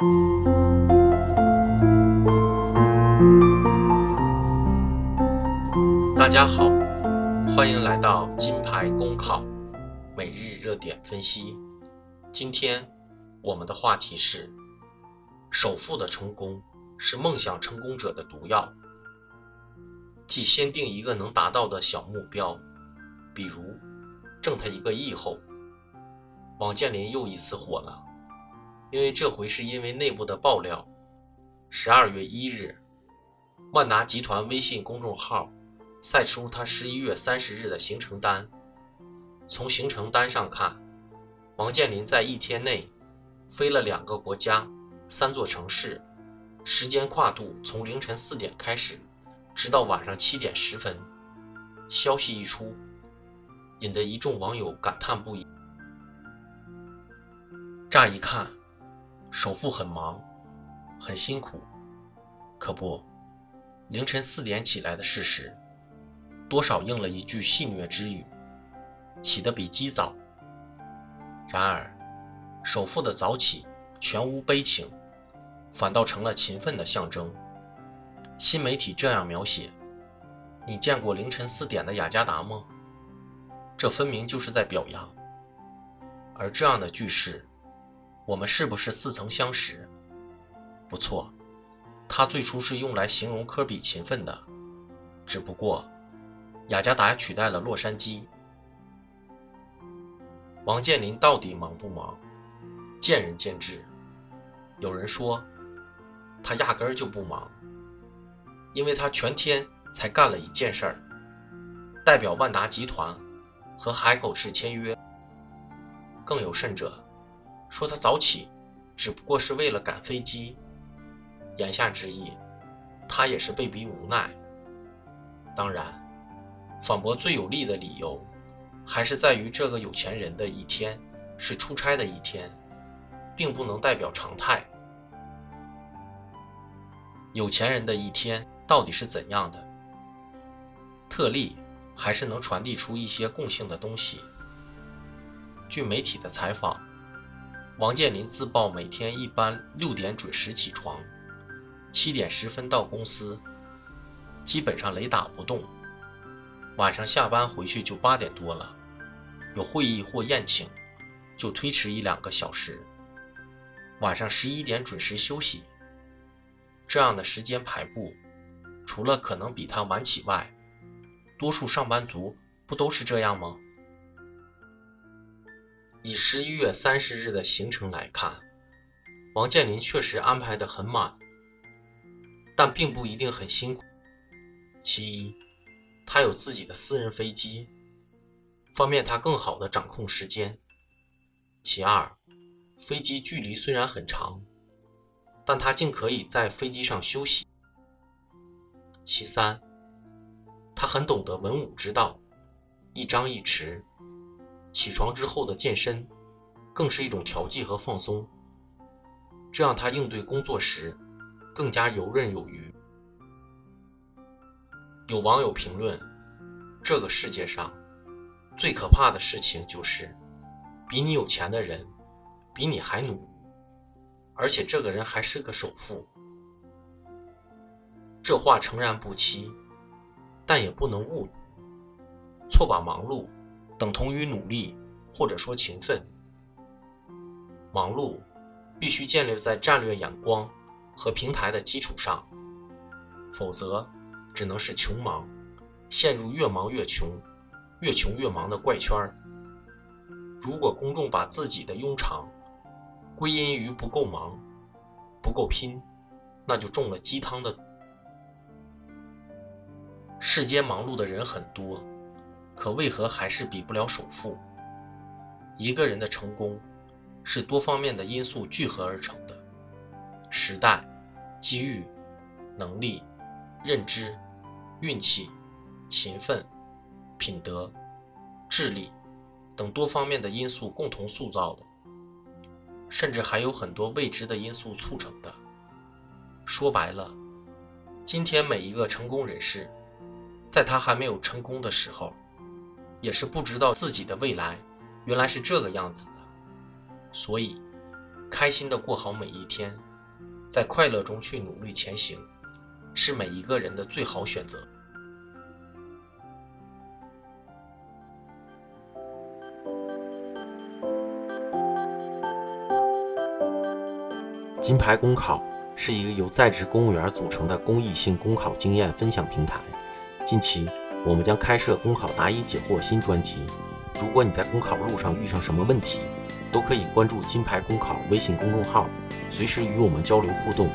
大家好，欢迎来到金牌公考每日热点分析。今天我们的话题是：首富的成功是梦想成功者的毒药。即先定一个能达到的小目标，比如挣他一个亿后，王健林又一次火了，因为这回是因为内部的爆料。十二月一日，万达集团微信公众号。晒出他十一月三十日的行程单。从行程单上看，王健林在一天内飞了两个国家、三座城市，时间跨度从凌晨四点开始，直到晚上七点十分。消息一出，引得一众网友感叹不已。乍一看，首富很忙，很辛苦，可不，凌晨四点起来的事实。多少应了一句戏谑之语，起得比鸡早。然而，首富的早起全无悲情，反倒成了勤奋的象征。新媒体这样描写：“你见过凌晨四点的雅加达吗？”这分明就是在表扬。而这样的句式，我们是不是似曾相识？不错，它最初是用来形容科比勤奋的，只不过。雅加达取代了洛杉矶。王健林到底忙不忙？见仁见智。有人说，他压根儿就不忙，因为他全天才干了一件事儿，代表万达集团和海口市签约。更有甚者，说他早起只不过是为了赶飞机。言下之意，他也是被逼无奈。当然。反驳最有力的理由，还是在于这个有钱人的一天是出差的一天，并不能代表常态。有钱人的一天到底是怎样的？特例还是能传递出一些共性的东西？据媒体的采访，王健林自曝每天一般六点准时起床，七点十分到公司，基本上雷打不动。晚上下班回去就八点多了，有会议或宴请，就推迟一两个小时。晚上十一点准时休息。这样的时间排布，除了可能比他晚起外，多数上班族不都是这样吗？以十一月三十日的行程来看，王健林确实安排的很满，但并不一定很辛苦。其一。他有自己的私人飞机，方便他更好的掌控时间。其二，飞机距离虽然很长，但他竟可以在飞机上休息。其三，他很懂得文武之道，一张一弛。起床之后的健身，更是一种调剂和放松，这让他应对工作时更加游刃有余。有网友评论：“这个世界上最可怕的事情就是，比你有钱的人比你还努，而且这个人还是个首富。”这话诚然不欺，但也不能误错把忙碌等同于努力或者说勤奋。忙碌必须建立在战略眼光和平台的基础上，否则。只能是穷忙，陷入越忙越穷、越穷越忙的怪圈儿。如果公众把自己的庸常归因于不够忙、不够拼，那就中了鸡汤的。世间忙碌的人很多，可为何还是比不了首富？一个人的成功是多方面的因素聚合而成的：时代、机遇、能力。认知、运气、勤奋、品德、智力等多方面的因素共同塑造的，甚至还有很多未知的因素促成的。说白了，今天每一个成功人士，在他还没有成功的时候，也是不知道自己的未来原来是这个样子的。所以，开心的过好每一天，在快乐中去努力前行，是每一个人的最好选择。金牌公考是一个由在职公务员组成的公益性公考经验分享平台。近期，我们将开设公考答疑解惑新专辑。如果你在公考路上遇上什么问题，都可以关注金牌公考微信公众号，随时与我们交流互动。